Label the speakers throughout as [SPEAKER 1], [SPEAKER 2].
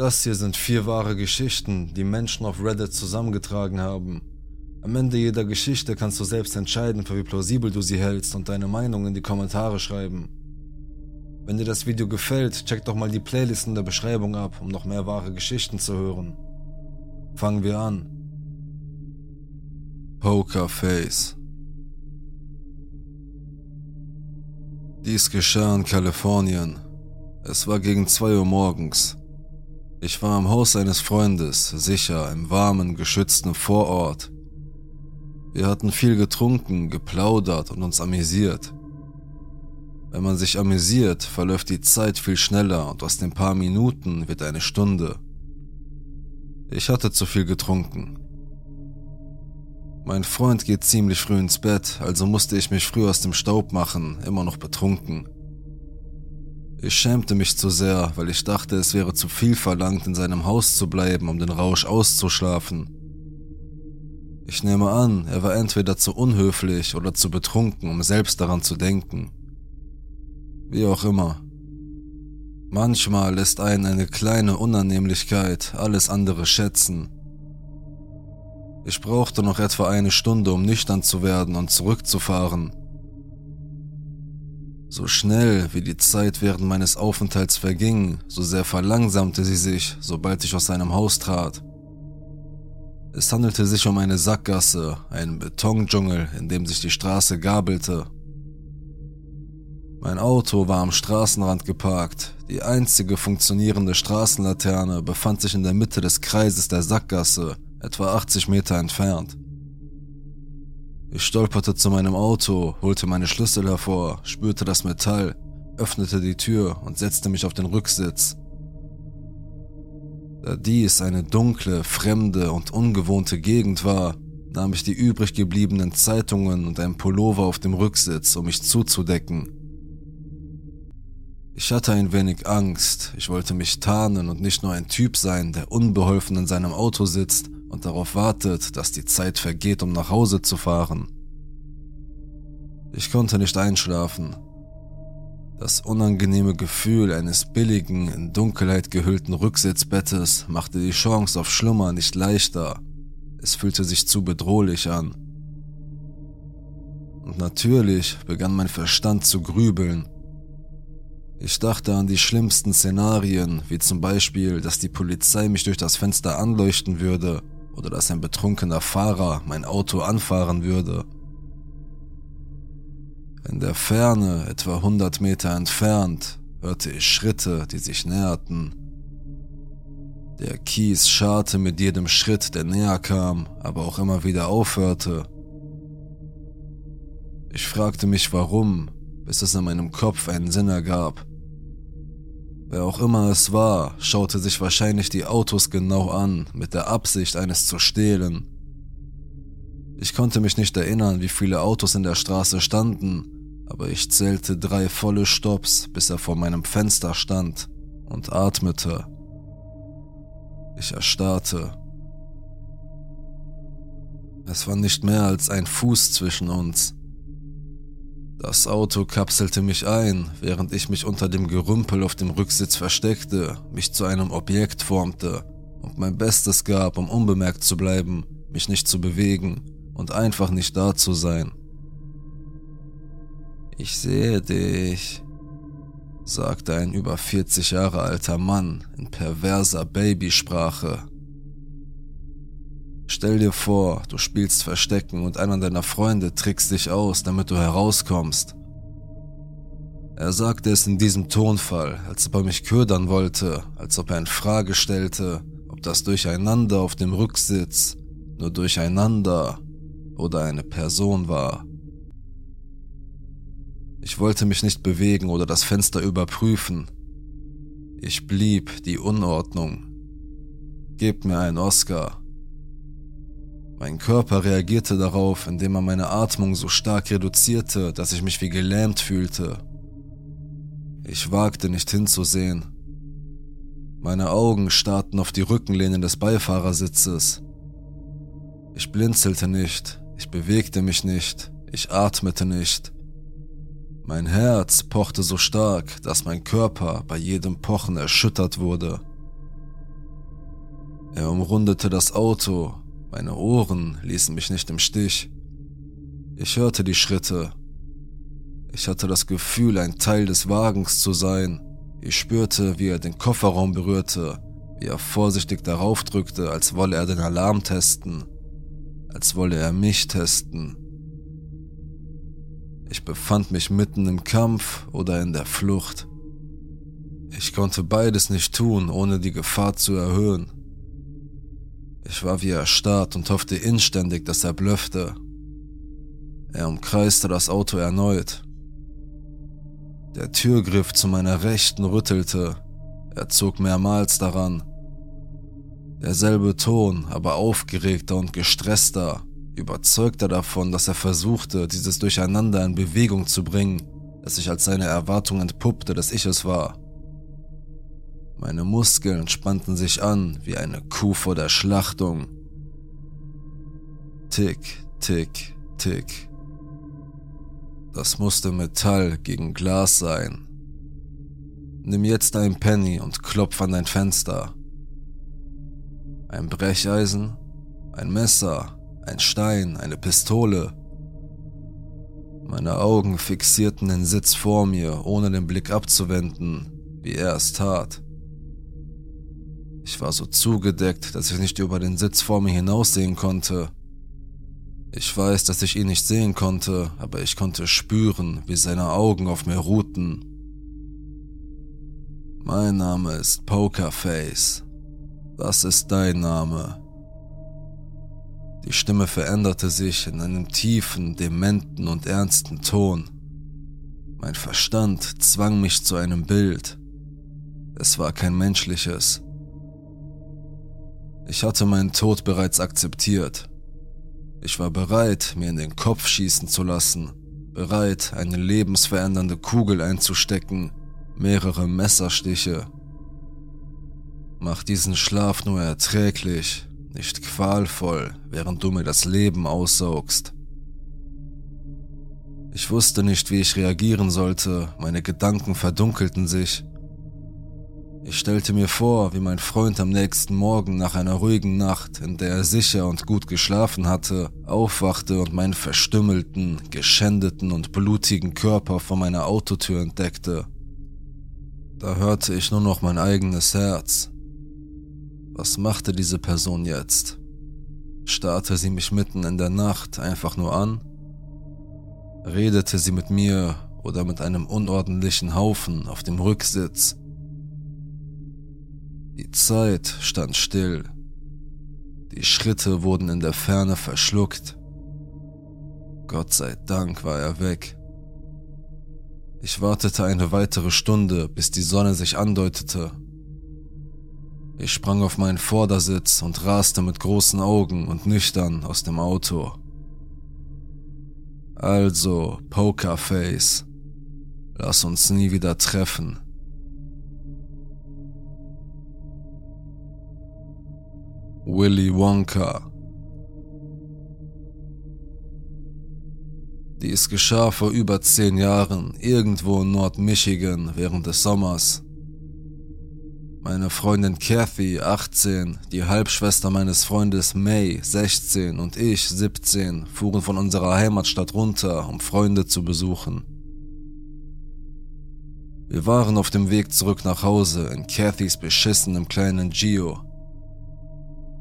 [SPEAKER 1] Das hier sind vier wahre Geschichten, die Menschen auf Reddit zusammengetragen haben. Am Ende jeder Geschichte kannst du selbst entscheiden, für wie plausibel du sie hältst und deine Meinung in die Kommentare schreiben. Wenn dir das Video gefällt, check doch mal die Playlist in der Beschreibung ab, um noch mehr wahre Geschichten zu hören. Fangen wir an. Pokerface Dies geschah in Kalifornien. Es war gegen zwei Uhr morgens. Ich war im Haus eines Freundes, sicher im warmen, geschützten Vorort. Wir hatten viel getrunken, geplaudert und uns amüsiert. Wenn man sich amüsiert, verläuft die Zeit viel schneller und aus den paar Minuten wird eine Stunde. Ich hatte zu viel getrunken. Mein Freund geht ziemlich früh ins Bett, also musste ich mich früh aus dem Staub machen, immer noch betrunken. Ich schämte mich zu sehr, weil ich dachte, es wäre zu viel verlangt, in seinem Haus zu bleiben, um den Rausch auszuschlafen. Ich nehme an, er war entweder zu unhöflich oder zu betrunken, um selbst daran zu denken. Wie auch immer. Manchmal lässt einen eine kleine Unannehmlichkeit alles andere schätzen. Ich brauchte noch etwa eine Stunde, um nüchtern zu werden und zurückzufahren. So schnell wie die Zeit während meines Aufenthalts verging, so sehr verlangsamte sie sich, sobald ich aus seinem Haus trat. Es handelte sich um eine Sackgasse, einen Betondschungel, in dem sich die Straße gabelte. Mein Auto war am Straßenrand geparkt. Die einzige funktionierende Straßenlaterne befand sich in der Mitte des Kreises der Sackgasse, etwa 80 Meter entfernt. Ich stolperte zu meinem Auto, holte meine Schlüssel hervor, spürte das Metall, öffnete die Tür und setzte mich auf den Rücksitz. Da dies eine dunkle, fremde und ungewohnte Gegend war, nahm ich die übrig gebliebenen Zeitungen und ein Pullover auf dem Rücksitz, um mich zuzudecken. Ich hatte ein wenig Angst, ich wollte mich tarnen und nicht nur ein Typ sein, der unbeholfen in seinem Auto sitzt und darauf wartet, dass die Zeit vergeht, um nach Hause zu fahren. Ich konnte nicht einschlafen. Das unangenehme Gefühl eines billigen, in Dunkelheit gehüllten Rücksitzbettes machte die Chance auf Schlummer nicht leichter. Es fühlte sich zu bedrohlich an. Und natürlich begann mein Verstand zu grübeln. Ich dachte an die schlimmsten Szenarien, wie zum Beispiel, dass die Polizei mich durch das Fenster anleuchten würde oder dass ein betrunkener Fahrer mein Auto anfahren würde. In der Ferne, etwa 100 Meter entfernt, hörte ich Schritte, die sich näherten. Der Kies scharte mit jedem Schritt, der näher kam, aber auch immer wieder aufhörte. Ich fragte mich warum, bis es in meinem Kopf einen Sinn ergab. Wer auch immer es war, schaute sich wahrscheinlich die Autos genau an, mit der Absicht, eines zu stehlen. Ich konnte mich nicht erinnern, wie viele Autos in der Straße standen, aber ich zählte drei volle Stops, bis er vor meinem Fenster stand und atmete. Ich erstarrte. Es war nicht mehr als ein Fuß zwischen uns. Das Auto kapselte mich ein, während ich mich unter dem Gerümpel auf dem Rücksitz versteckte, mich zu einem Objekt formte und mein Bestes gab, um unbemerkt zu bleiben, mich nicht zu bewegen und einfach nicht da zu sein. Ich sehe dich, sagte ein über 40 Jahre alter Mann in perverser Babysprache Stell dir vor, du spielst Verstecken und einer deiner Freunde trickst dich aus, damit du herauskommst. Er sagte es in diesem Tonfall, als ob er mich ködern wollte, als ob er in Frage stellte, ob das Durcheinander auf dem Rücksitz nur Durcheinander oder eine Person war. Ich wollte mich nicht bewegen oder das Fenster überprüfen. Ich blieb die Unordnung. Gebt mir einen Oscar. Mein Körper reagierte darauf, indem er meine Atmung so stark reduzierte, dass ich mich wie gelähmt fühlte. Ich wagte nicht hinzusehen. Meine Augen starrten auf die Rückenlehnen des Beifahrersitzes. Ich blinzelte nicht, ich bewegte mich nicht, ich atmete nicht. Mein Herz pochte so stark, dass mein Körper bei jedem Pochen erschüttert wurde. Er umrundete das Auto, meine Ohren ließen mich nicht im Stich. Ich hörte die Schritte. Ich hatte das Gefühl, ein Teil des Wagens zu sein. Ich spürte, wie er den Kofferraum berührte, wie er vorsichtig darauf drückte, als wolle er den Alarm testen, als wolle er mich testen. Ich befand mich mitten im Kampf oder in der Flucht. Ich konnte beides nicht tun, ohne die Gefahr zu erhöhen. Ich war wie erstarrt und hoffte inständig, dass er blöffte. Er umkreiste das Auto erneut. Der Türgriff zu meiner Rechten rüttelte. Er zog mehrmals daran. Derselbe Ton, aber aufgeregter und gestresster, überzeugter davon, dass er versuchte, dieses Durcheinander in Bewegung zu bringen, das sich als seine Erwartung entpuppte, dass ich es war. Meine Muskeln spannten sich an wie eine Kuh vor der Schlachtung. Tick, tick, tick. Das musste Metall gegen Glas sein. Nimm jetzt ein Penny und klopf an dein Fenster. Ein Brecheisen, ein Messer, ein Stein, eine Pistole. Meine Augen fixierten den Sitz vor mir, ohne den Blick abzuwenden, wie er es tat. Ich war so zugedeckt, dass ich nicht über den Sitz vor mir hinaussehen konnte. Ich weiß, dass ich ihn nicht sehen konnte, aber ich konnte spüren, wie seine Augen auf mir ruhten. Mein Name ist Pokerface. Was ist dein Name? Die Stimme veränderte sich in einem tiefen, dementen und ernsten Ton. Mein Verstand zwang mich zu einem Bild. Es war kein menschliches. Ich hatte meinen Tod bereits akzeptiert. Ich war bereit, mir in den Kopf schießen zu lassen, bereit, eine lebensverändernde Kugel einzustecken, mehrere Messerstiche. Mach diesen Schlaf nur erträglich, nicht qualvoll, während du mir das Leben aussaugst. Ich wusste nicht, wie ich reagieren sollte, meine Gedanken verdunkelten sich. Ich stellte mir vor, wie mein Freund am nächsten Morgen nach einer ruhigen Nacht, in der er sicher und gut geschlafen hatte, aufwachte und meinen verstümmelten, geschändeten und blutigen Körper vor meiner Autotür entdeckte. Da hörte ich nur noch mein eigenes Herz. Was machte diese Person jetzt? Starrte sie mich mitten in der Nacht einfach nur an? Redete sie mit mir oder mit einem unordentlichen Haufen auf dem Rücksitz? Die Zeit stand still. Die Schritte wurden in der Ferne verschluckt. Gott sei Dank war er weg. Ich wartete eine weitere Stunde, bis die Sonne sich andeutete. Ich sprang auf meinen Vordersitz und raste mit großen Augen und nüchtern aus dem Auto. Also, Pokerface, lass uns nie wieder treffen. Willy Wonka. Dies geschah vor über zehn Jahren, irgendwo in Nord-Michigan während des Sommers. Meine Freundin Kathy, 18, die Halbschwester meines Freundes May, 16 und ich, 17, fuhren von unserer Heimatstadt runter, um Freunde zu besuchen. Wir waren auf dem Weg zurück nach Hause in Kathys beschissenem kleinen Gio,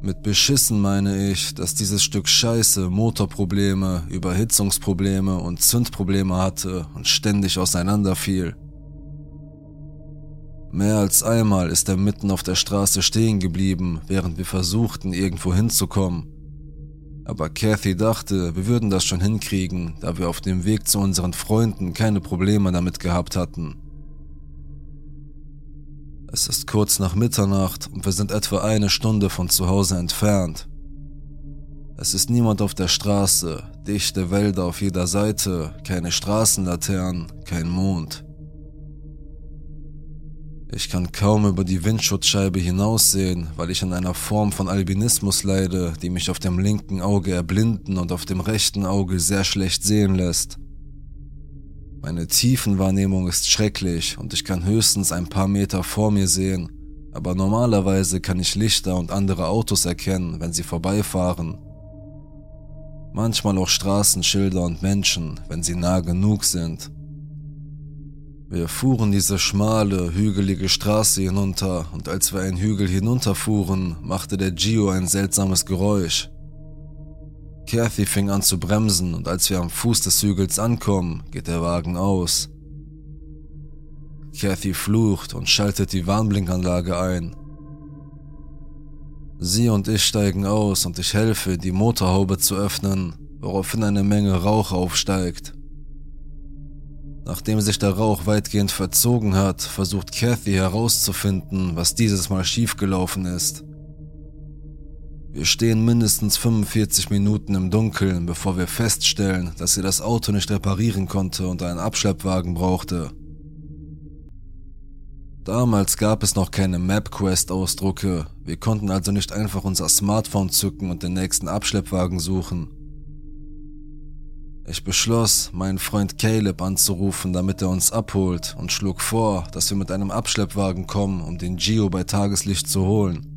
[SPEAKER 1] mit beschissen meine ich, dass dieses Stück Scheiße Motorprobleme, Überhitzungsprobleme und Zündprobleme hatte und ständig auseinanderfiel. Mehr als einmal ist er mitten auf der Straße stehen geblieben, während wir versuchten, irgendwo hinzukommen. Aber Kathy dachte, wir würden das schon hinkriegen, da wir auf dem Weg zu unseren Freunden keine Probleme damit gehabt hatten. Es ist kurz nach Mitternacht und wir sind etwa eine Stunde von zu Hause entfernt. Es ist niemand auf der Straße, dichte Wälder auf jeder Seite, keine Straßenlaternen, kein Mond. Ich kann kaum über die Windschutzscheibe hinaussehen, weil ich an einer Form von Albinismus leide, die mich auf dem linken Auge erblinden und auf dem rechten Auge sehr schlecht sehen lässt. Meine Tiefenwahrnehmung ist schrecklich und ich kann höchstens ein paar Meter vor mir sehen, aber normalerweise kann ich Lichter und andere Autos erkennen, wenn sie vorbeifahren. Manchmal auch Straßenschilder und Menschen, wenn sie nah genug sind. Wir fuhren diese schmale, hügelige Straße hinunter und als wir einen Hügel hinunterfuhren, machte der Gio ein seltsames Geräusch. Kathy fing an zu bremsen und als wir am Fuß des Hügels ankommen, geht der Wagen aus. Kathy flucht und schaltet die Warnblinkanlage ein. Sie und ich steigen aus und ich helfe, die Motorhaube zu öffnen, woraufhin eine Menge Rauch aufsteigt. Nachdem sich der Rauch weitgehend verzogen hat, versucht Kathy herauszufinden, was dieses Mal schiefgelaufen ist. Wir stehen mindestens 45 Minuten im Dunkeln, bevor wir feststellen, dass sie das Auto nicht reparieren konnte und einen Abschleppwagen brauchte. Damals gab es noch keine MapQuest-Ausdrucke, wir konnten also nicht einfach unser Smartphone zücken und den nächsten Abschleppwagen suchen. Ich beschloss, meinen Freund Caleb anzurufen, damit er uns abholt und schlug vor, dass wir mit einem Abschleppwagen kommen, um den Gio bei Tageslicht zu holen.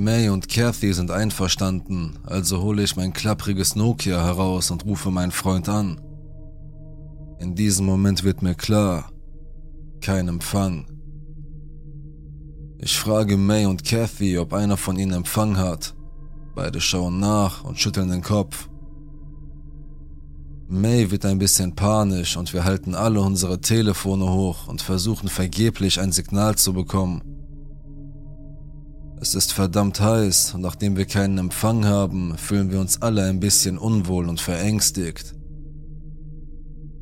[SPEAKER 1] May und Kathy sind einverstanden, also hole ich mein klappriges Nokia heraus und rufe meinen Freund an. In diesem Moment wird mir klar, kein Empfang. Ich frage May und Kathy, ob einer von ihnen Empfang hat. Beide schauen nach und schütteln den Kopf. May wird ein bisschen panisch und wir halten alle unsere Telefone hoch und versuchen vergeblich ein Signal zu bekommen. Es ist verdammt heiß und nachdem wir keinen Empfang haben, fühlen wir uns alle ein bisschen unwohl und verängstigt.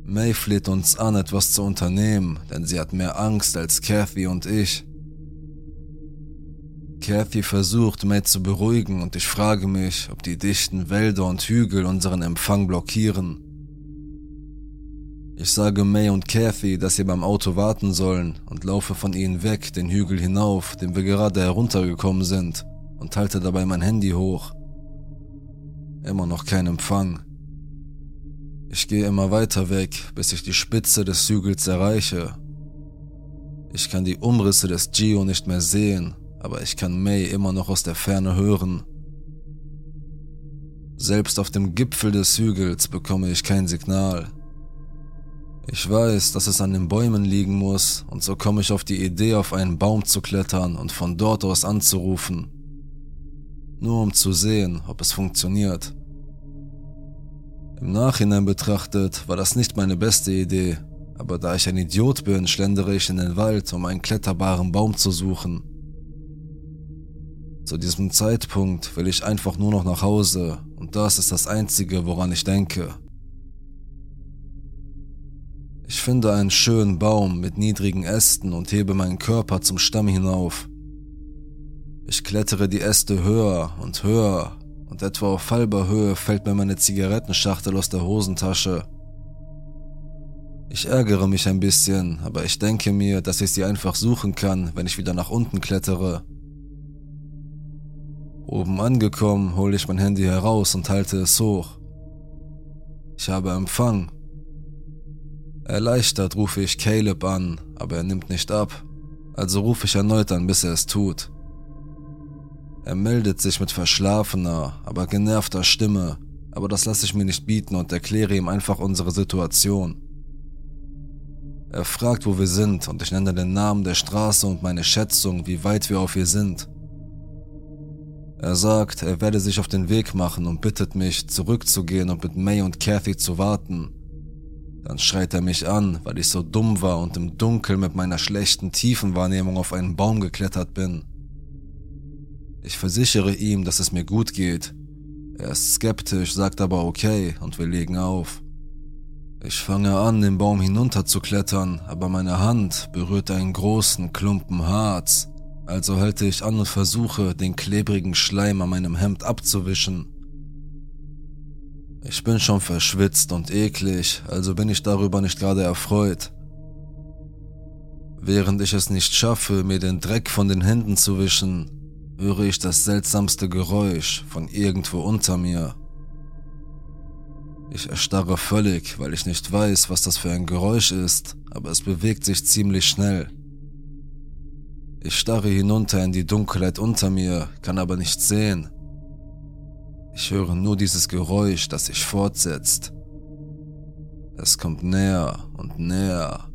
[SPEAKER 1] May fleht uns an, etwas zu unternehmen, denn sie hat mehr Angst als Kathy und ich. Kathy versucht, May zu beruhigen und ich frage mich, ob die dichten Wälder und Hügel unseren Empfang blockieren. Ich sage May und Kathy, dass sie beim Auto warten sollen und laufe von ihnen weg den Hügel hinauf, den wir gerade heruntergekommen sind, und halte dabei mein Handy hoch. Immer noch kein Empfang. Ich gehe immer weiter weg, bis ich die Spitze des Hügels erreiche. Ich kann die Umrisse des Geo nicht mehr sehen, aber ich kann May immer noch aus der Ferne hören. Selbst auf dem Gipfel des Hügels bekomme ich kein Signal. Ich weiß, dass es an den Bäumen liegen muss, und so komme ich auf die Idee, auf einen Baum zu klettern und von dort aus anzurufen. Nur um zu sehen, ob es funktioniert. Im Nachhinein betrachtet war das nicht meine beste Idee, aber da ich ein Idiot bin, schlendere ich in den Wald, um einen kletterbaren Baum zu suchen. Zu diesem Zeitpunkt will ich einfach nur noch nach Hause und das ist das Einzige, woran ich denke. Ich finde einen schönen Baum mit niedrigen Ästen und hebe meinen Körper zum Stamm hinauf. Ich klettere die Äste höher und höher und etwa auf halber Höhe fällt mir meine Zigarettenschachtel aus der Hosentasche. Ich ärgere mich ein bisschen, aber ich denke mir, dass ich sie einfach suchen kann, wenn ich wieder nach unten klettere. Oben angekommen, hole ich mein Handy heraus und halte es hoch. Ich habe Empfang Erleichtert rufe ich Caleb an, aber er nimmt nicht ab, also rufe ich erneut an, bis er es tut. Er meldet sich mit verschlafener, aber genervter Stimme, aber das lasse ich mir nicht bieten und erkläre ihm einfach unsere Situation. Er fragt, wo wir sind und ich nenne den Namen der Straße und meine Schätzung, wie weit wir auf ihr sind. Er sagt, er werde sich auf den Weg machen und bittet mich, zurückzugehen und mit May und Kathy zu warten, dann schreit er mich an, weil ich so dumm war und im Dunkeln mit meiner schlechten Tiefenwahrnehmung auf einen Baum geklettert bin. Ich versichere ihm, dass es mir gut geht. Er ist skeptisch, sagt aber okay und wir legen auf. Ich fange an, den Baum hinunter zu klettern, aber meine Hand berührt einen großen Klumpen Harz. Also halte ich an und versuche, den klebrigen Schleim an meinem Hemd abzuwischen. Ich bin schon verschwitzt und eklig, also bin ich darüber nicht gerade erfreut. Während ich es nicht schaffe, mir den Dreck von den Händen zu wischen, höre ich das seltsamste Geräusch von irgendwo unter mir. Ich erstarre völlig, weil ich nicht weiß, was das für ein Geräusch ist, aber es bewegt sich ziemlich schnell. Ich starre hinunter in die Dunkelheit unter mir, kann aber nichts sehen. Ich höre nur dieses Geräusch, das sich fortsetzt. Es kommt näher und näher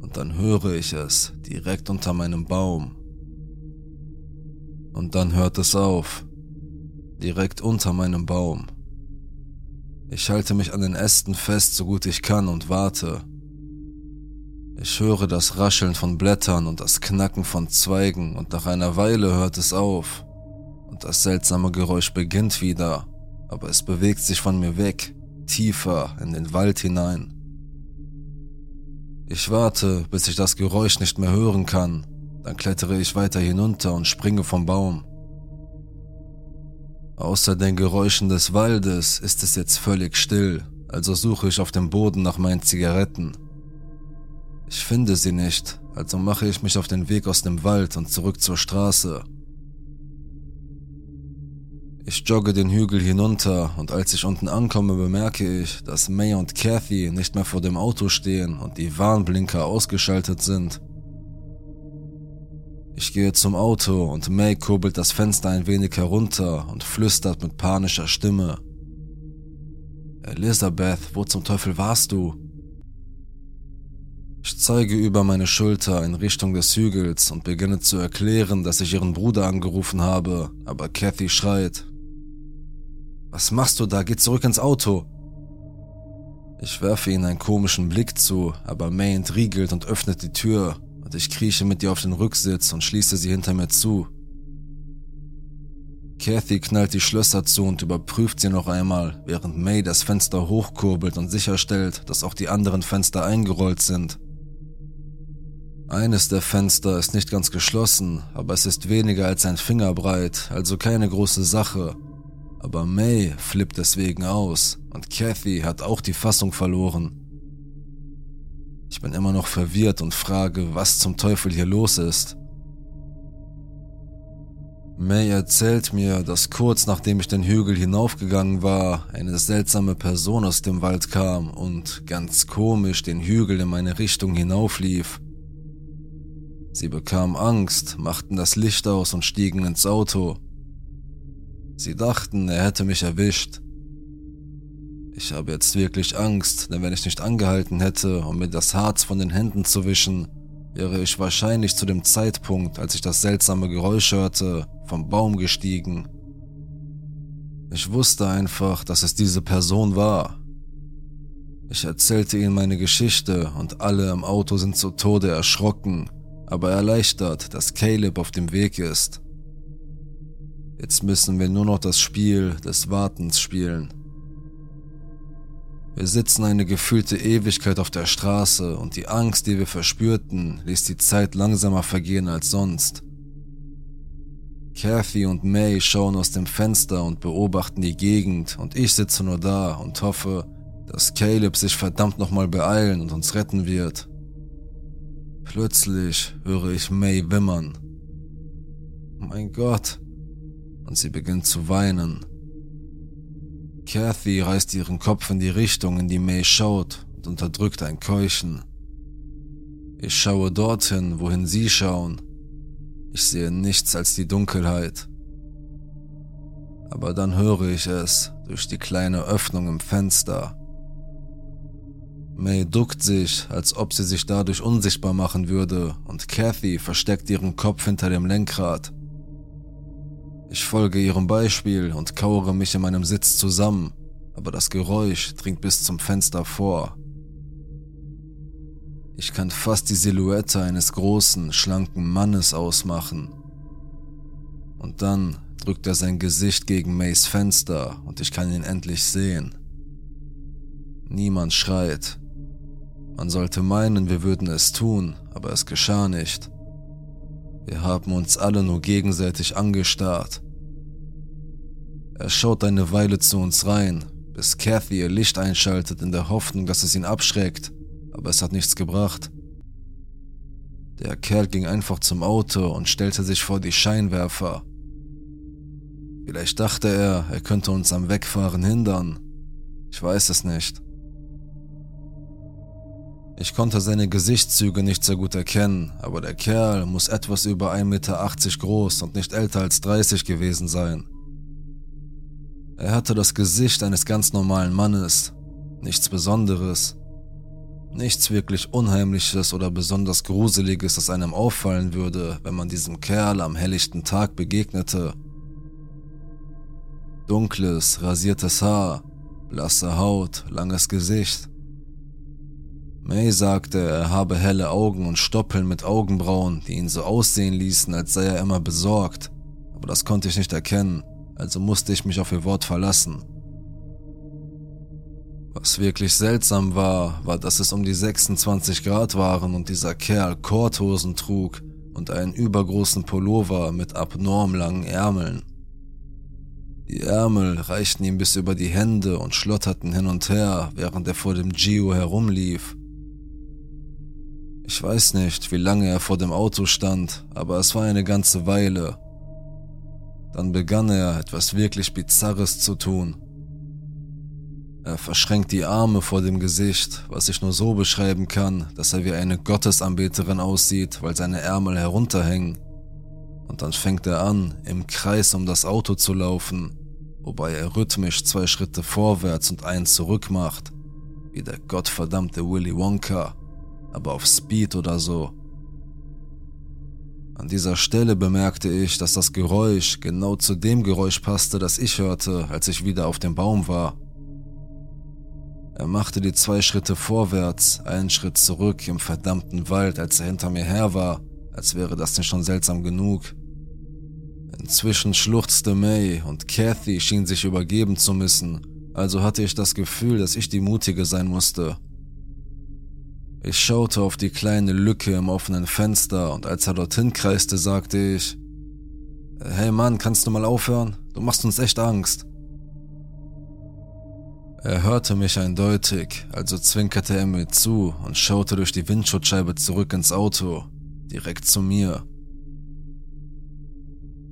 [SPEAKER 1] und dann höre ich es direkt unter meinem Baum. Und dann hört es auf, direkt unter meinem Baum. Ich halte mich an den Ästen fest, so gut ich kann und warte. Ich höre das Rascheln von Blättern und das Knacken von Zweigen und nach einer Weile hört es auf und das seltsame Geräusch beginnt wieder, aber es bewegt sich von mir weg, tiefer in den Wald hinein. Ich warte, bis ich das Geräusch nicht mehr hören kann, dann klettere ich weiter hinunter und springe vom Baum. Außer den Geräuschen des Waldes ist es jetzt völlig still, also suche ich auf dem Boden nach meinen Zigaretten. Ich finde sie nicht, also mache ich mich auf den Weg aus dem Wald und zurück zur Straße. Ich jogge den Hügel hinunter und als ich unten ankomme, bemerke ich, dass May und Kathy nicht mehr vor dem Auto stehen und die Warnblinker ausgeschaltet sind. Ich gehe zum Auto und May kurbelt das Fenster ein wenig herunter und flüstert mit panischer Stimme. Elisabeth, wo zum Teufel warst du? Ich zeige über meine Schulter in Richtung des Hügels und beginne zu erklären, dass ich ihren Bruder angerufen habe, aber Kathy schreit. Was machst du da? Geh zurück ins Auto. Ich werfe ihnen einen komischen Blick zu, aber May entriegelt und öffnet die Tür und ich krieche mit ihr auf den Rücksitz und schließe sie hinter mir zu. Kathy knallt die Schlösser zu und überprüft sie noch einmal, während May das Fenster hochkurbelt und sicherstellt, dass auch die anderen Fenster eingerollt sind. Eines der Fenster ist nicht ganz geschlossen, aber es ist weniger als ein Finger breit, also keine große Sache. Aber May flippt deswegen aus und Kathy hat auch die Fassung verloren. Ich bin immer noch verwirrt und frage, was zum Teufel hier los ist. May erzählt mir, dass kurz nachdem ich den Hügel hinaufgegangen war, eine seltsame Person aus dem Wald kam und ganz komisch den Hügel in meine Richtung hinauflief. Sie bekamen Angst, machten das Licht aus und stiegen ins Auto. Sie dachten, er hätte mich erwischt. Ich habe jetzt wirklich Angst, denn wenn ich nicht angehalten hätte, um mir das Harz von den Händen zu wischen, wäre ich wahrscheinlich zu dem Zeitpunkt, als ich das seltsame Geräusch hörte, vom Baum gestiegen. Ich wusste einfach, dass es diese Person war. Ich erzählte ihnen meine Geschichte und alle im Auto sind zu Tode erschrocken, aber erleichtert, dass Caleb auf dem Weg ist. Jetzt müssen wir nur noch das Spiel des Wartens spielen. Wir sitzen eine gefühlte Ewigkeit auf der Straße und die Angst, die wir verspürten, ließ die Zeit langsamer vergehen als sonst. Kathy und May schauen aus dem Fenster und beobachten die Gegend und ich sitze nur da und hoffe, dass Caleb sich verdammt nochmal beeilen und uns retten wird. Plötzlich höre ich May wimmern. Mein Gott. Und sie beginnt zu weinen. Kathy reißt ihren Kopf in die Richtung, in die May schaut und unterdrückt ein Keuchen. Ich schaue dorthin, wohin sie schauen. Ich sehe nichts als die Dunkelheit. Aber dann höre ich es durch die kleine Öffnung im Fenster. May duckt sich, als ob sie sich dadurch unsichtbar machen würde, und Kathy versteckt ihren Kopf hinter dem Lenkrad. Ich folge ihrem Beispiel und kauere mich in meinem Sitz zusammen, aber das Geräusch dringt bis zum Fenster vor. Ich kann fast die Silhouette eines großen, schlanken Mannes ausmachen. Und dann drückt er sein Gesicht gegen Mays Fenster und ich kann ihn endlich sehen. Niemand schreit, man sollte meinen, wir würden es tun, aber es geschah nicht. Wir haben uns alle nur gegenseitig angestarrt. Er schaut eine Weile zu uns rein, bis Kathy ihr Licht einschaltet in der Hoffnung, dass es ihn abschreckt, aber es hat nichts gebracht. Der Kerl ging einfach zum Auto und stellte sich vor die Scheinwerfer. Vielleicht dachte er, er könnte uns am Wegfahren hindern. Ich weiß es nicht. Ich konnte seine Gesichtszüge nicht sehr gut erkennen, aber der Kerl muss etwas über 1,80 Meter groß und nicht älter als 30 gewesen sein. Er hatte das Gesicht eines ganz normalen Mannes, nichts Besonderes, nichts wirklich Unheimliches oder besonders Gruseliges, das einem auffallen würde, wenn man diesem Kerl am helllichten Tag begegnete. Dunkles, rasiertes Haar, blasse Haut, langes Gesicht. May sagte, er habe helle Augen und Stoppeln mit Augenbrauen, die ihn so aussehen ließen, als sei er immer besorgt, aber das konnte ich nicht erkennen, also musste ich mich auf ihr Wort verlassen. Was wirklich seltsam war, war, dass es um die 26 Grad waren und dieser Kerl Korthosen trug und einen übergroßen Pullover mit abnorm langen Ärmeln. Die Ärmel reichten ihm bis über die Hände und schlotterten hin und her, während er vor dem Gio herumlief. Ich weiß nicht, wie lange er vor dem Auto stand, aber es war eine ganze Weile. Dann begann er etwas wirklich Bizarres zu tun. Er verschränkt die Arme vor dem Gesicht, was ich nur so beschreiben kann, dass er wie eine Gottesanbeterin aussieht, weil seine Ärmel herunterhängen. Und dann fängt er an, im Kreis um das Auto zu laufen, wobei er rhythmisch zwei Schritte vorwärts und einen zurück macht, wie der gottverdammte Willy Wonka aber auf Speed oder so. An dieser Stelle bemerkte ich, dass das Geräusch genau zu dem Geräusch passte, das ich hörte, als ich wieder auf dem Baum war. Er machte die zwei Schritte vorwärts, einen Schritt zurück im verdammten Wald, als er hinter mir her war, als wäre das nicht schon seltsam genug. Inzwischen schluchzte May und Kathy schien sich übergeben zu müssen, also hatte ich das Gefühl, dass ich die Mutige sein musste. Ich schaute auf die kleine Lücke im offenen Fenster und als er dorthin kreiste, sagte ich, Hey Mann, kannst du mal aufhören? Du machst uns echt Angst. Er hörte mich eindeutig, also zwinkerte er mir zu und schaute durch die Windschutzscheibe zurück ins Auto, direkt zu mir.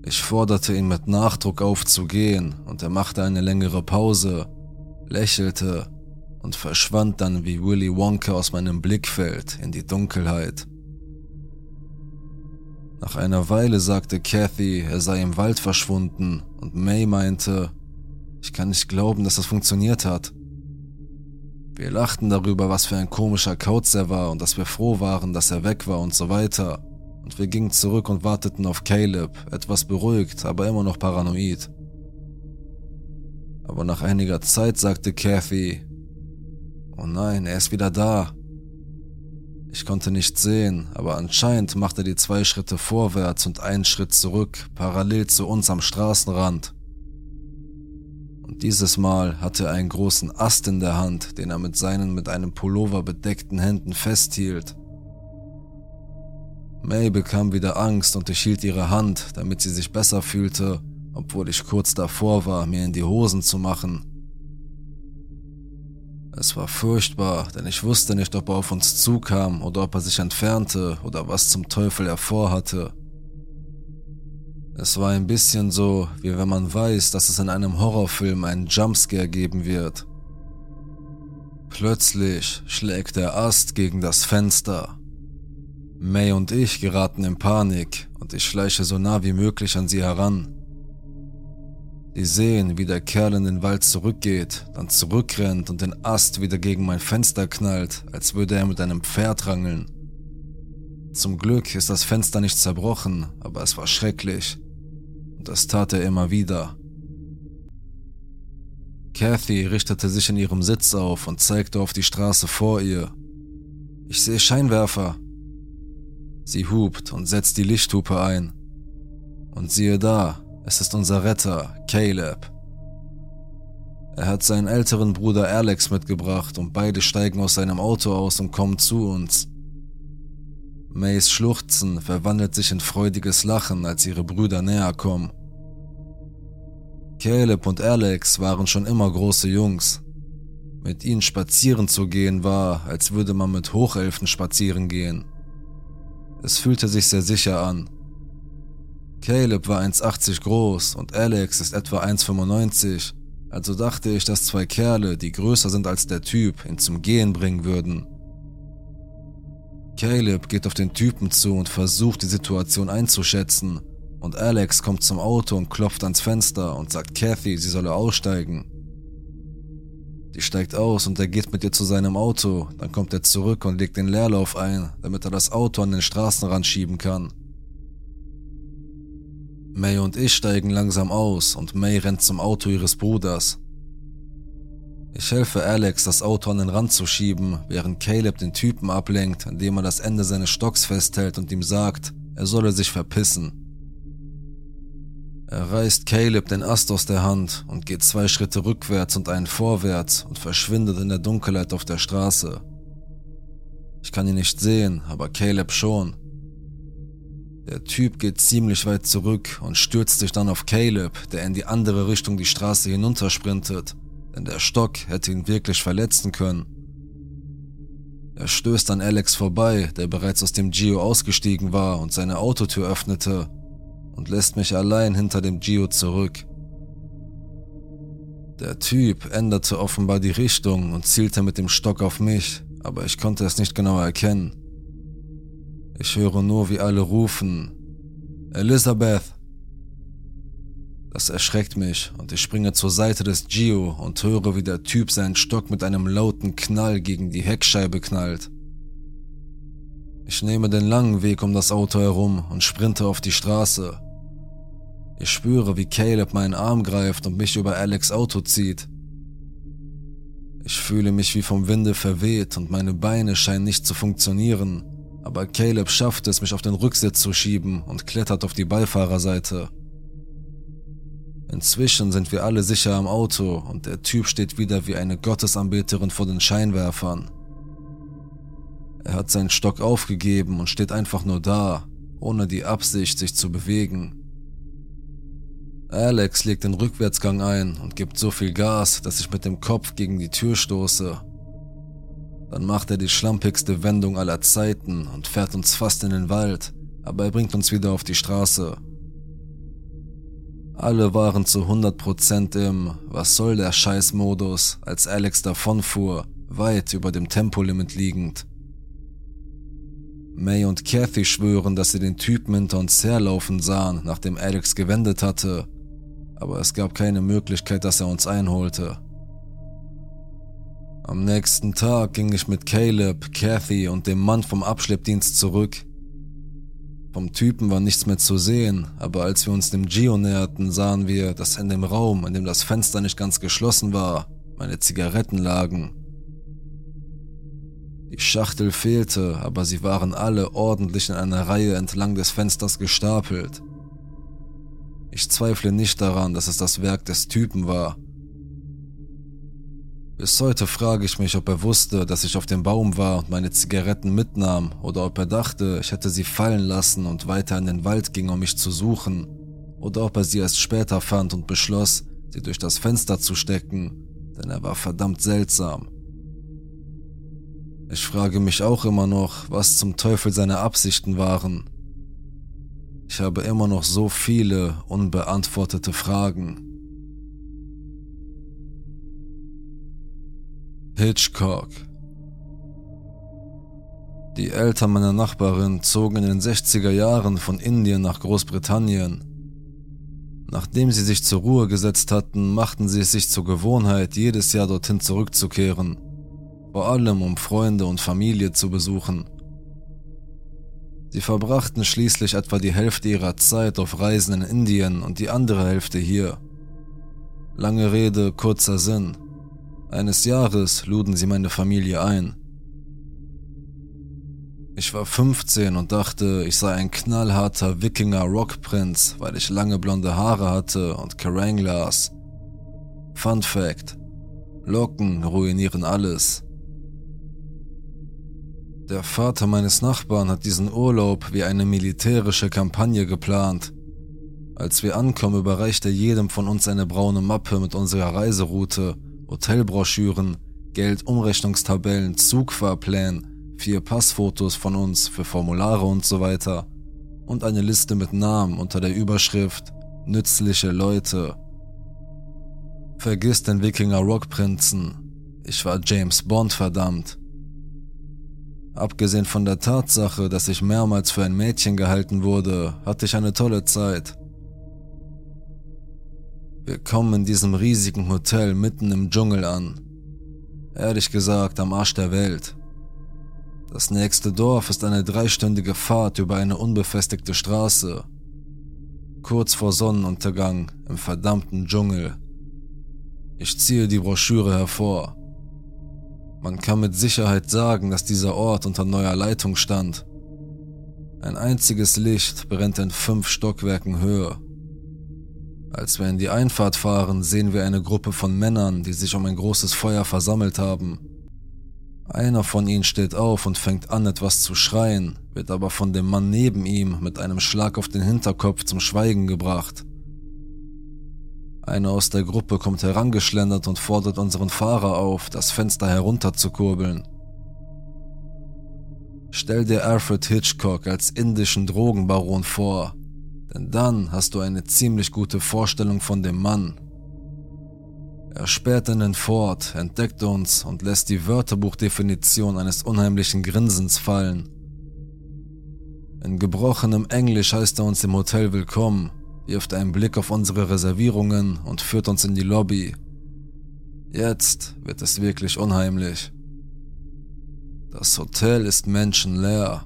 [SPEAKER 1] Ich forderte ihn mit Nachdruck aufzugehen und er machte eine längere Pause, lächelte und verschwand dann wie Willy Wonka aus meinem Blickfeld in die Dunkelheit. Nach einer Weile sagte Kathy, er sei im Wald verschwunden und May meinte, ich kann nicht glauben, dass das funktioniert hat. Wir lachten darüber, was für ein komischer Kauz er war und dass wir froh waren, dass er weg war und so weiter. Und wir gingen zurück und warteten auf Caleb, etwas beruhigt, aber immer noch paranoid. Aber nach einiger Zeit sagte Kathy, Oh nein, er ist wieder da. Ich konnte nicht sehen, aber anscheinend machte er die zwei Schritte vorwärts und einen Schritt zurück, parallel zu uns am Straßenrand. Und dieses Mal hatte er einen großen Ast in der Hand, den er mit seinen mit einem Pullover bedeckten Händen festhielt. May bekam wieder Angst und ich hielt ihre Hand, damit sie sich besser fühlte, obwohl ich kurz davor war, mir in die Hosen zu machen. Es war furchtbar, denn ich wusste nicht, ob er auf uns zukam oder ob er sich entfernte oder was zum Teufel er vorhatte. Es war ein bisschen so, wie wenn man weiß, dass es in einem Horrorfilm einen Jumpscare geben wird. Plötzlich schlägt der Ast gegen das Fenster. May und ich geraten in Panik und ich schleiche so nah wie möglich an sie heran. Sie sehen, wie der Kerl in den Wald zurückgeht, dann zurückrennt und den Ast wieder gegen mein Fenster knallt, als würde er mit einem Pferd rangeln. Zum Glück ist das Fenster nicht zerbrochen, aber es war schrecklich. Und das tat er immer wieder. Kathy richtete sich in ihrem Sitz auf und zeigte auf die Straße vor ihr. Ich sehe Scheinwerfer. Sie hupt und setzt die Lichthupe ein. Und siehe da, es ist unser Retter, Caleb. Er hat seinen älteren Bruder Alex mitgebracht und beide steigen aus seinem Auto aus und kommen zu uns. Mays Schluchzen verwandelt sich in freudiges Lachen, als ihre Brüder näher kommen. Caleb und Alex waren schon immer große Jungs. Mit ihnen spazieren zu gehen war, als würde man mit Hochelfen spazieren gehen. Es fühlte sich sehr sicher an Caleb war 1,80 groß und Alex ist etwa 1,95, also dachte ich, dass zwei Kerle, die größer sind als der Typ, ihn zum Gehen bringen würden. Caleb geht auf den Typen zu und versucht die Situation einzuschätzen. Und Alex kommt zum Auto und klopft ans Fenster und sagt Kathy, sie solle aussteigen. Die steigt aus und er geht mit ihr zu seinem Auto, dann kommt er zurück und legt den Leerlauf ein, damit er das Auto an den Straßenrand schieben kann. May und ich steigen langsam aus und May rennt zum Auto ihres Bruders. Ich helfe Alex, das Auto an den Rand zu schieben, während Caleb den Typen ablenkt, indem er das Ende seines Stocks festhält und ihm sagt, er solle sich verpissen. Er reißt Caleb den Ast aus der Hand und geht zwei Schritte rückwärts und einen vorwärts und verschwindet in der Dunkelheit auf der Straße. Ich kann ihn nicht sehen, aber Caleb schon. Der Typ geht ziemlich weit zurück und stürzt sich dann auf Caleb, der in die andere Richtung die Straße hinuntersprintet denn der Stock hätte ihn wirklich verletzen können. Er stößt an Alex vorbei, der bereits aus dem Gio ausgestiegen war und seine Autotür öffnete, und lässt mich allein hinter dem Gio zurück. Der Typ änderte offenbar die Richtung und zielte mit dem Stock auf mich, aber ich konnte es nicht genau erkennen. Ich höre nur, wie alle rufen, Elizabeth! Das erschreckt mich und ich springe zur Seite des Gio und höre, wie der Typ seinen Stock mit einem lauten Knall gegen die Heckscheibe knallt. Ich nehme den langen Weg um das Auto herum und sprinte auf die Straße. Ich spüre, wie Caleb meinen Arm greift und mich über Alex Auto zieht. Ich fühle mich wie vom Winde verweht und meine Beine scheinen nicht zu funktionieren, aber Caleb schafft es, mich auf den Rücksitz zu schieben und klettert auf die Beifahrerseite. Inzwischen sind wir alle sicher am Auto und der Typ steht wieder wie eine Gottesanbeterin vor den Scheinwerfern. Er hat seinen Stock aufgegeben und steht einfach nur da, ohne die Absicht, sich zu bewegen. Alex legt den Rückwärtsgang ein und gibt so viel Gas, dass ich mit dem Kopf gegen die Tür stoße. Dann macht er die schlampigste Wendung aller Zeiten und fährt uns fast in den Wald, aber er bringt uns wieder auf die Straße. Alle waren zu 100% im Was soll der Scheiß-Modus, als Alex davonfuhr, weit über dem Tempolimit liegend. May und Kathy schwören, dass sie den Typen hinter uns herlaufen sahen, nachdem Alex gewendet hatte, aber es gab keine Möglichkeit, dass er uns einholte. Am nächsten Tag ging ich mit Caleb, Kathy und dem Mann vom Abschleppdienst zurück. Vom Typen war nichts mehr zu sehen, aber als wir uns dem Geo näherten, sahen wir, dass in dem Raum, in dem das Fenster nicht ganz geschlossen war, meine Zigaretten lagen. Die Schachtel fehlte, aber sie waren alle ordentlich in einer Reihe entlang des Fensters gestapelt. Ich zweifle nicht daran, dass es das Werk des Typen war, bis heute frage ich mich, ob er wusste, dass ich auf dem Baum war und meine Zigaretten mitnahm, oder ob er dachte, ich hätte sie fallen lassen und weiter in den Wald ging, um mich zu suchen, oder ob er sie erst später fand und beschloss, sie durch das Fenster zu stecken, denn er war verdammt seltsam. Ich frage mich auch immer noch, was zum Teufel seine Absichten waren. Ich habe immer noch so viele unbeantwortete Fragen. Hitchcock. Die Eltern meiner Nachbarin zogen in den 60er Jahren von Indien nach Großbritannien. Nachdem sie sich zur Ruhe gesetzt hatten, machten sie es sich zur Gewohnheit, jedes Jahr dorthin zurückzukehren, vor allem um Freunde und Familie zu besuchen. Sie verbrachten schließlich etwa die Hälfte ihrer Zeit auf Reisen in Indien und die andere Hälfte hier. Lange Rede, kurzer Sinn. Eines Jahres luden sie meine Familie ein. Ich war 15 und dachte, ich sei ein knallharter Wikinger-Rockprinz, weil ich lange blonde Haare hatte und Keranglas. Fun Fact: Locken ruinieren alles. Der Vater meines Nachbarn hat diesen Urlaub wie eine militärische Kampagne geplant. Als wir ankommen, überreicht er jedem von uns eine braune Mappe mit unserer Reiseroute Hotelbroschüren, Geldumrechnungstabellen, Zugfahrplänen, vier Passfotos von uns für Formulare und so weiter und eine Liste mit Namen unter der Überschrift Nützliche Leute. Vergiss den Wikinger Rockprinzen. Ich war James Bond, verdammt. Abgesehen von der Tatsache, dass ich mehrmals für ein Mädchen gehalten wurde, hatte ich eine tolle Zeit. Wir kommen in diesem riesigen Hotel mitten im Dschungel an. Ehrlich gesagt, am Arsch der Welt. Das nächste Dorf ist eine dreistündige Fahrt über eine unbefestigte Straße. Kurz vor Sonnenuntergang im verdammten Dschungel. Ich ziehe die Broschüre hervor. Man kann mit Sicherheit sagen, dass dieser Ort unter neuer Leitung stand. Ein einziges Licht brennt in fünf Stockwerken Höhe. Als wir in die Einfahrt fahren, sehen wir eine Gruppe von Männern, die sich um ein großes Feuer versammelt haben. Einer von ihnen steht auf und fängt an, etwas zu schreien, wird aber von dem Mann neben ihm mit einem Schlag auf den Hinterkopf zum Schweigen gebracht. Einer aus der Gruppe kommt herangeschlendert und fordert unseren Fahrer auf, das Fenster herunterzukurbeln. Stell dir Alfred Hitchcock als indischen Drogenbaron vor, denn dann hast du eine ziemlich gute Vorstellung von dem Mann. Er sperrt in Fort, entdeckt uns und lässt die Wörterbuchdefinition eines unheimlichen Grinsens fallen. In gebrochenem Englisch heißt er uns im Hotel willkommen wirft einen Blick auf unsere Reservierungen und führt uns in die Lobby. Jetzt wird es wirklich unheimlich. Das Hotel ist menschenleer.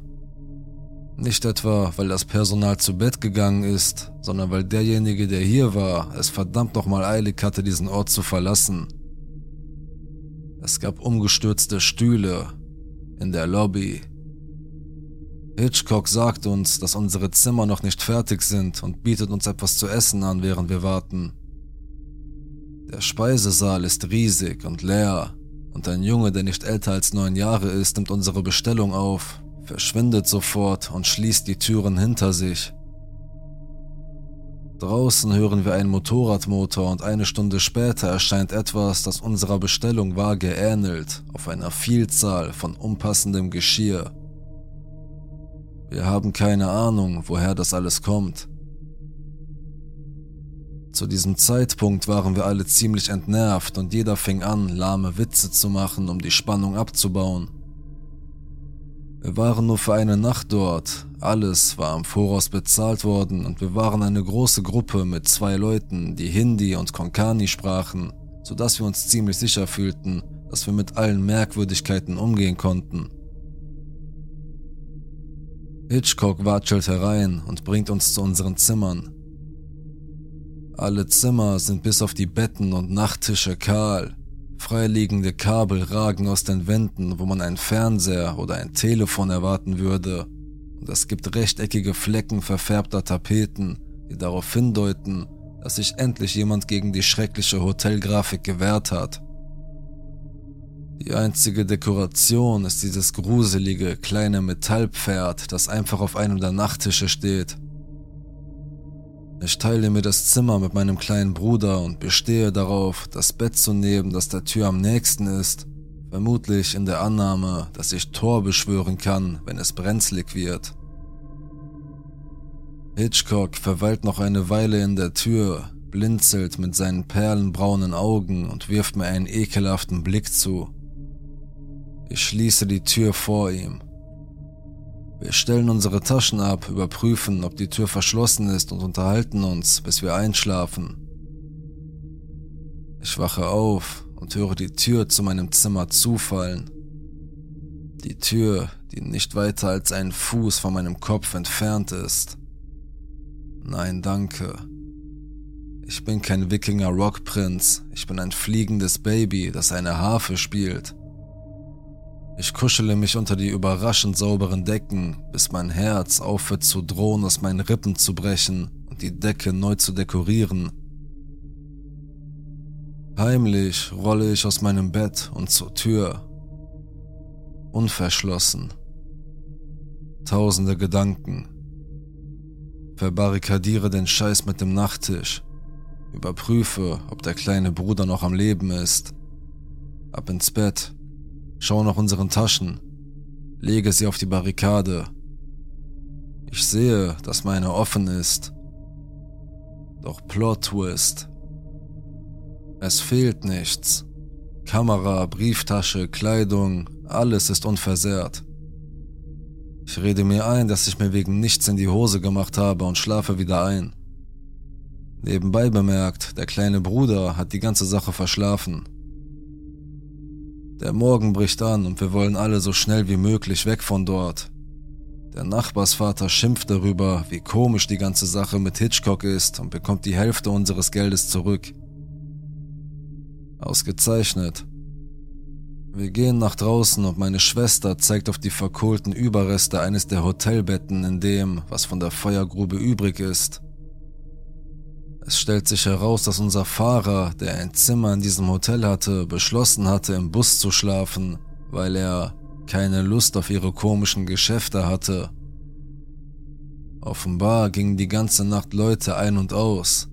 [SPEAKER 1] Nicht etwa, weil das Personal zu Bett gegangen ist, sondern weil derjenige, der hier war, es verdammt nochmal eilig hatte, diesen Ort zu verlassen. Es gab umgestürzte Stühle in der Lobby, Hitchcock sagt uns, dass unsere Zimmer noch nicht fertig sind und bietet uns etwas zu essen an, während wir warten. Der Speisesaal ist riesig und leer und ein Junge, der nicht älter als neun Jahre ist, nimmt unsere Bestellung auf, verschwindet sofort und schließt die Türen hinter sich. Draußen hören wir einen Motorradmotor und eine Stunde später erscheint etwas, das unserer Bestellung vage ähnelt, auf einer Vielzahl von unpassendem Geschirr. Wir haben keine Ahnung, woher das alles kommt. Zu diesem Zeitpunkt waren wir alle ziemlich entnervt und jeder fing an, lahme Witze zu machen, um die Spannung abzubauen. Wir waren nur für eine Nacht dort, alles war im Voraus bezahlt worden und wir waren eine große Gruppe mit zwei Leuten, die Hindi und Konkani sprachen, sodass wir uns ziemlich sicher fühlten, dass wir mit allen Merkwürdigkeiten umgehen konnten. Hitchcock watschelt herein und bringt uns zu unseren Zimmern. Alle Zimmer sind bis auf die Betten und Nachttische kahl. Freiliegende Kabel ragen aus den Wänden, wo man einen Fernseher oder ein Telefon erwarten würde. Und es gibt rechteckige Flecken verfärbter Tapeten, die darauf hindeuten, dass sich endlich jemand gegen die schreckliche Hotelgrafik gewehrt hat. Die einzige Dekoration ist dieses gruselige kleine Metallpferd, das einfach auf einem der Nachttische steht. Ich teile mir das Zimmer mit meinem kleinen Bruder und bestehe darauf, das Bett zu nehmen, das der Tür am nächsten ist, vermutlich in der Annahme, dass ich Tor beschwören kann, wenn es brenzlig wird. Hitchcock verweilt noch eine Weile in der Tür, blinzelt mit seinen perlenbraunen Augen und wirft mir einen ekelhaften Blick zu. Ich schließe die Tür vor ihm. Wir stellen unsere Taschen ab, überprüfen, ob die Tür verschlossen ist und unterhalten uns, bis wir einschlafen. Ich wache auf und höre die Tür zu meinem Zimmer zufallen. Die Tür, die nicht weiter als einen Fuß von meinem Kopf entfernt ist. Nein, danke. Ich bin kein Wikinger Rockprinz, ich bin ein fliegendes Baby, das eine Harfe spielt. Ich kuschele mich unter die überraschend sauberen Decken, bis mein Herz aufhört zu drohen, aus meinen Rippen zu brechen und die Decke neu zu dekorieren. Heimlich rolle ich aus meinem Bett und zur Tür. Unverschlossen. Tausende Gedanken. Verbarrikadiere den Scheiß mit dem Nachttisch. Überprüfe, ob der kleine Bruder noch am Leben ist. Ab ins Bett Schau nach unseren Taschen, lege sie auf die Barrikade. Ich sehe, dass meine offen ist. Doch Plot Twist. Es fehlt nichts. Kamera, Brieftasche, Kleidung, alles ist unversehrt. Ich rede mir ein, dass ich mir wegen nichts in die Hose gemacht habe und schlafe wieder ein. Nebenbei bemerkt, der kleine Bruder hat die ganze Sache verschlafen. Der Morgen bricht an und wir wollen alle so schnell wie möglich weg von dort. Der Nachbarsvater schimpft darüber, wie komisch die ganze Sache mit Hitchcock ist und bekommt die Hälfte unseres Geldes zurück. Ausgezeichnet. Wir gehen nach draußen und meine Schwester zeigt auf die verkohlten Überreste eines der Hotelbetten in dem, was von der Feuergrube übrig ist. Es stellt sich heraus, dass unser Fahrer, der ein Zimmer in diesem Hotel hatte, beschlossen hatte, im Bus zu schlafen, weil er keine Lust auf ihre komischen Geschäfte hatte. Offenbar gingen die ganze Nacht Leute ein und aus.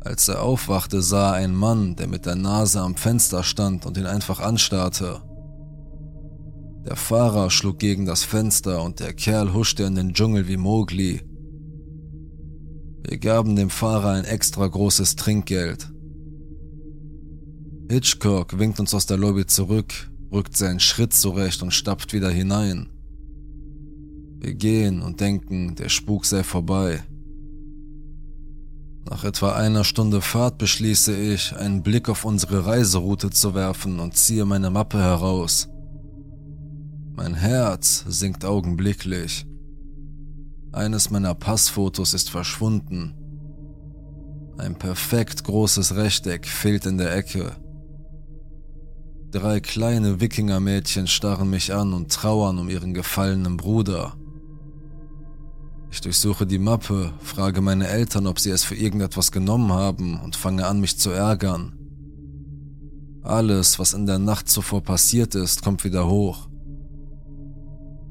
[SPEAKER 1] Als er aufwachte, sah er einen Mann, der mit der Nase am Fenster stand und ihn einfach anstarrte. Der Fahrer schlug gegen das Fenster und der Kerl huschte in den Dschungel wie Mowgli. Wir gaben dem Fahrer ein extra großes Trinkgeld. Hitchcock winkt uns aus der Lobby zurück, rückt seinen Schritt zurecht und stapft wieder hinein. Wir gehen und denken, der Spuk sei vorbei. Nach etwa einer Stunde Fahrt beschließe ich, einen Blick auf unsere Reiseroute zu werfen und ziehe meine Mappe heraus. Mein Herz sinkt augenblicklich. Eines meiner Passfotos ist verschwunden. Ein perfekt großes Rechteck fehlt in der Ecke. Drei kleine Wikingermädchen starren mich an und trauern um ihren gefallenen Bruder. Ich durchsuche die Mappe, frage meine Eltern, ob sie es für irgendetwas genommen haben und fange an, mich zu ärgern. Alles, was in der Nacht zuvor passiert ist, kommt wieder hoch.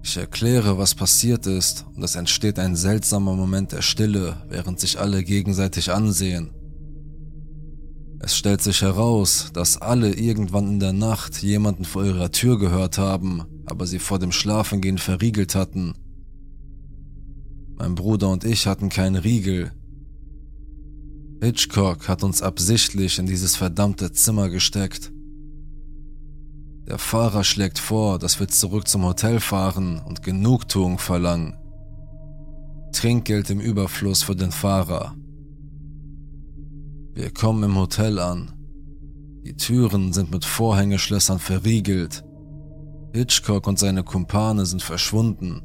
[SPEAKER 1] Ich erkläre, was passiert ist, und es entsteht ein seltsamer Moment der Stille, während sich alle gegenseitig ansehen. Es stellt sich heraus, dass alle irgendwann in der Nacht jemanden vor ihrer Tür gehört haben, aber sie vor dem Schlafengehen verriegelt hatten mein Bruder und ich hatten keinen Riegel. Hitchcock hat uns absichtlich in dieses verdammte Zimmer gesteckt. Der Fahrer schlägt vor, dass wir zurück zum Hotel fahren und Genugtuung verlangen. Trinkgeld im Überfluss für den Fahrer. Wir kommen im Hotel an. Die Türen sind mit Vorhängeschlössern verriegelt. Hitchcock und seine Kumpane sind verschwunden.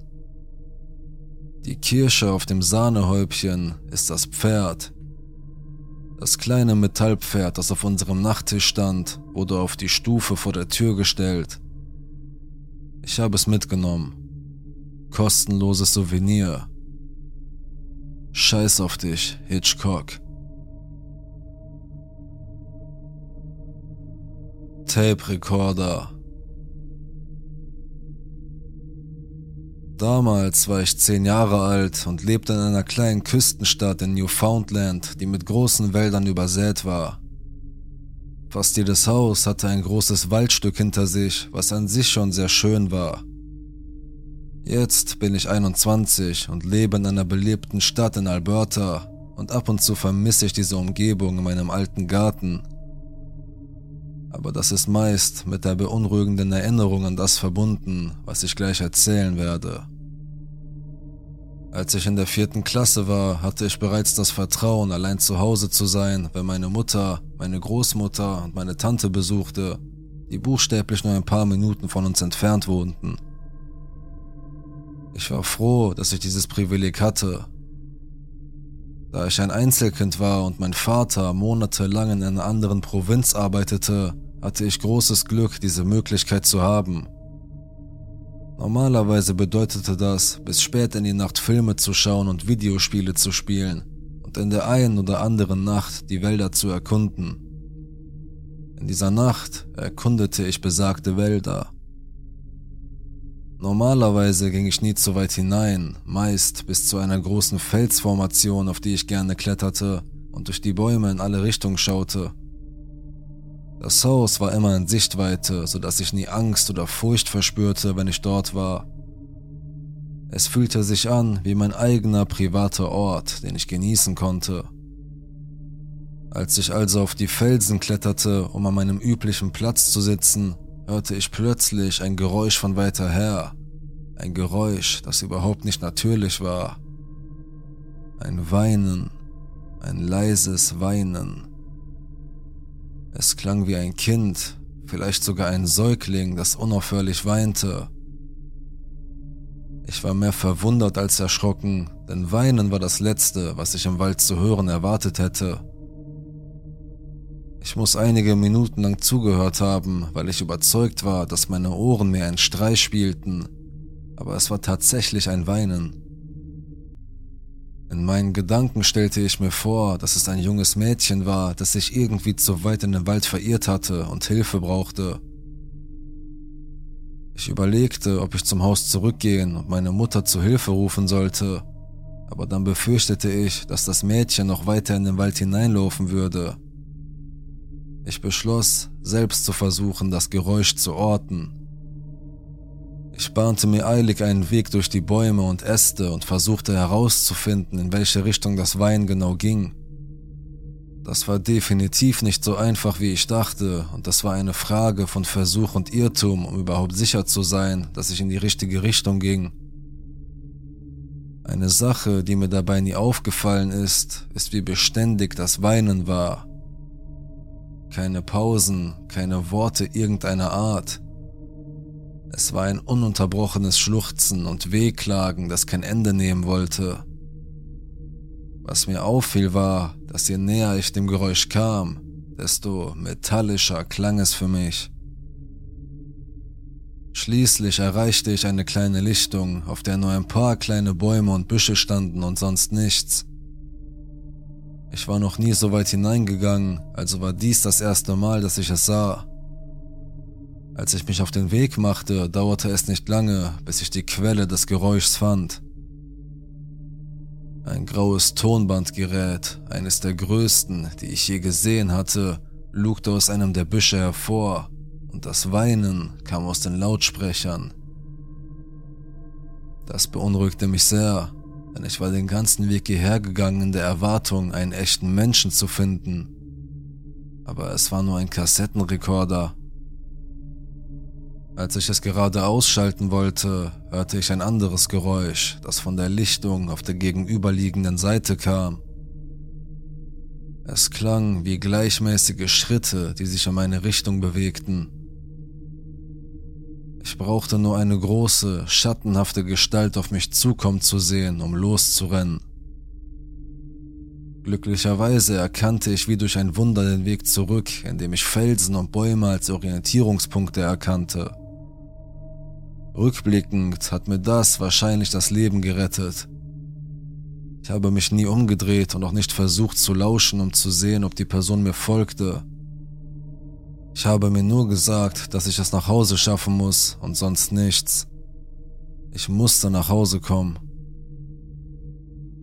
[SPEAKER 1] Die Kirsche auf dem Sahnehäubchen ist das Pferd. Das kleine Metallpferd, das auf unserem Nachttisch stand, wurde auf die Stufe vor der Tür gestellt. Ich habe es mitgenommen. Kostenloses Souvenir. Scheiß auf dich, Hitchcock. Tape Damals war ich zehn Jahre alt und lebte in einer kleinen Küstenstadt in Newfoundland, die mit großen Wäldern übersät war. Fast jedes Haus hatte ein großes Waldstück hinter sich, was an sich schon sehr schön war. Jetzt bin ich 21 und lebe in einer belebten Stadt in Alberta und ab und zu vermisse ich diese Umgebung in meinem alten Garten. Aber das ist meist mit der beunruhigenden Erinnerung an das verbunden, was ich gleich erzählen werde. Als ich in der vierten Klasse war, hatte ich bereits das Vertrauen, allein zu Hause zu sein, wenn meine Mutter, meine Großmutter und meine Tante besuchte, die buchstäblich nur ein paar Minuten von uns entfernt wohnten. Ich war froh, dass ich dieses Privileg hatte. Da ich ein Einzelkind war und mein Vater monatelang in einer anderen Provinz arbeitete, hatte ich großes Glück, diese Möglichkeit zu haben. Normalerweise bedeutete das, bis spät in die Nacht Filme zu schauen und Videospiele zu spielen und in der einen oder anderen Nacht die Wälder zu erkunden. In dieser Nacht erkundete ich besagte Wälder. Normalerweise ging ich nie zu weit hinein, meist bis zu einer großen Felsformation, auf die ich gerne kletterte und durch die Bäume in alle Richtungen schaute. Das Haus war immer in Sichtweite, sodass ich nie Angst oder Furcht verspürte, wenn ich dort war. Es fühlte sich an wie mein eigener privater Ort, den ich genießen konnte. Als ich also auf die Felsen kletterte, um an meinem üblichen Platz zu sitzen, hörte ich plötzlich ein Geräusch von weiter her. Ein Geräusch, das überhaupt nicht natürlich war. Ein Weinen, ein leises Weinen. Es klang wie ein Kind, vielleicht sogar ein Säugling, das unaufhörlich weinte. Ich war mehr verwundert als erschrocken, denn Weinen war das Letzte, was ich im Wald zu hören erwartet hätte. Ich muss einige Minuten lang zugehört haben, weil ich überzeugt war, dass meine Ohren mir einen Streich spielten, aber es war tatsächlich ein Weinen. In meinen Gedanken stellte ich mir vor, dass es ein junges Mädchen war, das sich irgendwie zu weit in den Wald verirrt hatte und Hilfe brauchte. Ich überlegte, ob ich zum Haus zurückgehen und meine Mutter zu Hilfe rufen sollte, aber dann befürchtete ich, dass das Mädchen noch weiter in den Wald hineinlaufen würde. Ich beschloss, selbst zu versuchen, das Geräusch zu orten. Ich bahnte mir eilig einen Weg durch die Bäume und Äste und versuchte herauszufinden, in welche Richtung das Wein genau ging. Das war definitiv nicht so einfach, wie ich dachte, und das war eine Frage von Versuch und Irrtum, um überhaupt sicher zu sein, dass ich in die richtige Richtung ging. Eine Sache, die mir dabei nie aufgefallen ist, ist, wie beständig das Weinen war. Keine Pausen, keine Worte irgendeiner Art. Es war ein ununterbrochenes Schluchzen und Wehklagen, das kein Ende nehmen wollte. Was mir auffiel war, dass je näher ich dem Geräusch kam, desto metallischer klang es für mich. Schließlich erreichte ich eine kleine Lichtung, auf der nur ein paar kleine Bäume und Büsche standen und sonst nichts. Ich war noch nie so weit hineingegangen, also war dies das erste Mal, dass ich es sah. Als ich mich auf den Weg machte, dauerte es nicht lange, bis ich die Quelle des Geräuschs fand. Ein graues Tonbandgerät, eines der größten, die ich je gesehen hatte, lugte aus einem der Büsche hervor, und das Weinen kam aus den Lautsprechern. Das beunruhigte mich sehr, denn ich war den ganzen Weg hierher gegangen in der Erwartung, einen echten Menschen zu finden. Aber es war nur ein Kassettenrekorder als ich es gerade ausschalten wollte, hörte ich ein anderes Geräusch, das von der Lichtung auf der gegenüberliegenden Seite kam. Es klang wie gleichmäßige Schritte, die sich in meine Richtung bewegten. Ich brauchte nur eine große, schattenhafte Gestalt auf mich zukommen zu sehen, um loszurennen. Glücklicherweise erkannte ich wie durch ein Wunder den Weg zurück, indem ich Felsen und Bäume als Orientierungspunkte erkannte. Rückblickend hat mir das wahrscheinlich das Leben gerettet. Ich habe mich nie umgedreht und auch nicht versucht zu lauschen, um zu sehen, ob die Person mir folgte. Ich habe mir nur gesagt, dass ich es nach Hause schaffen muss und sonst nichts. Ich musste nach Hause kommen.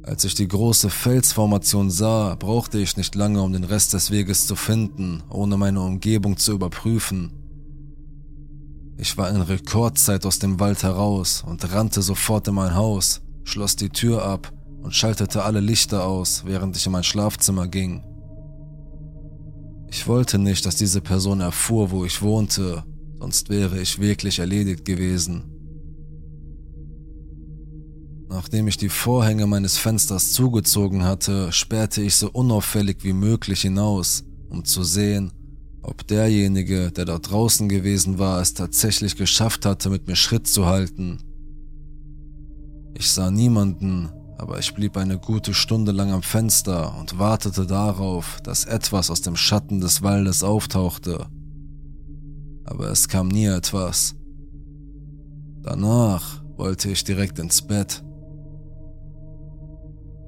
[SPEAKER 1] Als ich die große Felsformation sah, brauchte ich nicht lange, um den Rest des Weges zu finden, ohne meine Umgebung zu überprüfen. Ich war in Rekordzeit aus dem Wald heraus und rannte sofort in mein Haus, schloss die Tür ab und schaltete alle Lichter aus, während ich in mein Schlafzimmer ging. Ich wollte nicht, dass diese Person erfuhr, wo ich wohnte, sonst wäre ich wirklich erledigt gewesen. Nachdem ich die Vorhänge meines Fensters zugezogen hatte, sperrte ich so unauffällig wie möglich hinaus, um zu sehen, ob derjenige, der dort draußen gewesen war, es tatsächlich geschafft hatte, mit mir Schritt zu halten. Ich sah niemanden, aber ich blieb eine gute Stunde lang am Fenster und wartete darauf, dass etwas aus dem Schatten des Waldes auftauchte. Aber es kam nie etwas. Danach wollte ich direkt ins Bett.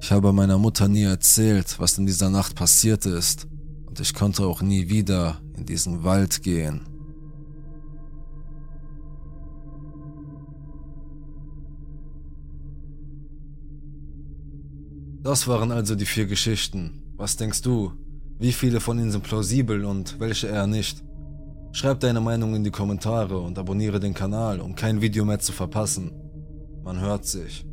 [SPEAKER 1] Ich habe meiner Mutter nie erzählt, was in dieser Nacht passiert ist, und ich konnte auch nie wieder in diesen Wald gehen. Das waren also die vier Geschichten. Was denkst du? Wie viele von ihnen sind plausibel und welche eher nicht? Schreib deine Meinung in die Kommentare und abonniere den Kanal, um kein Video mehr zu verpassen. Man hört sich.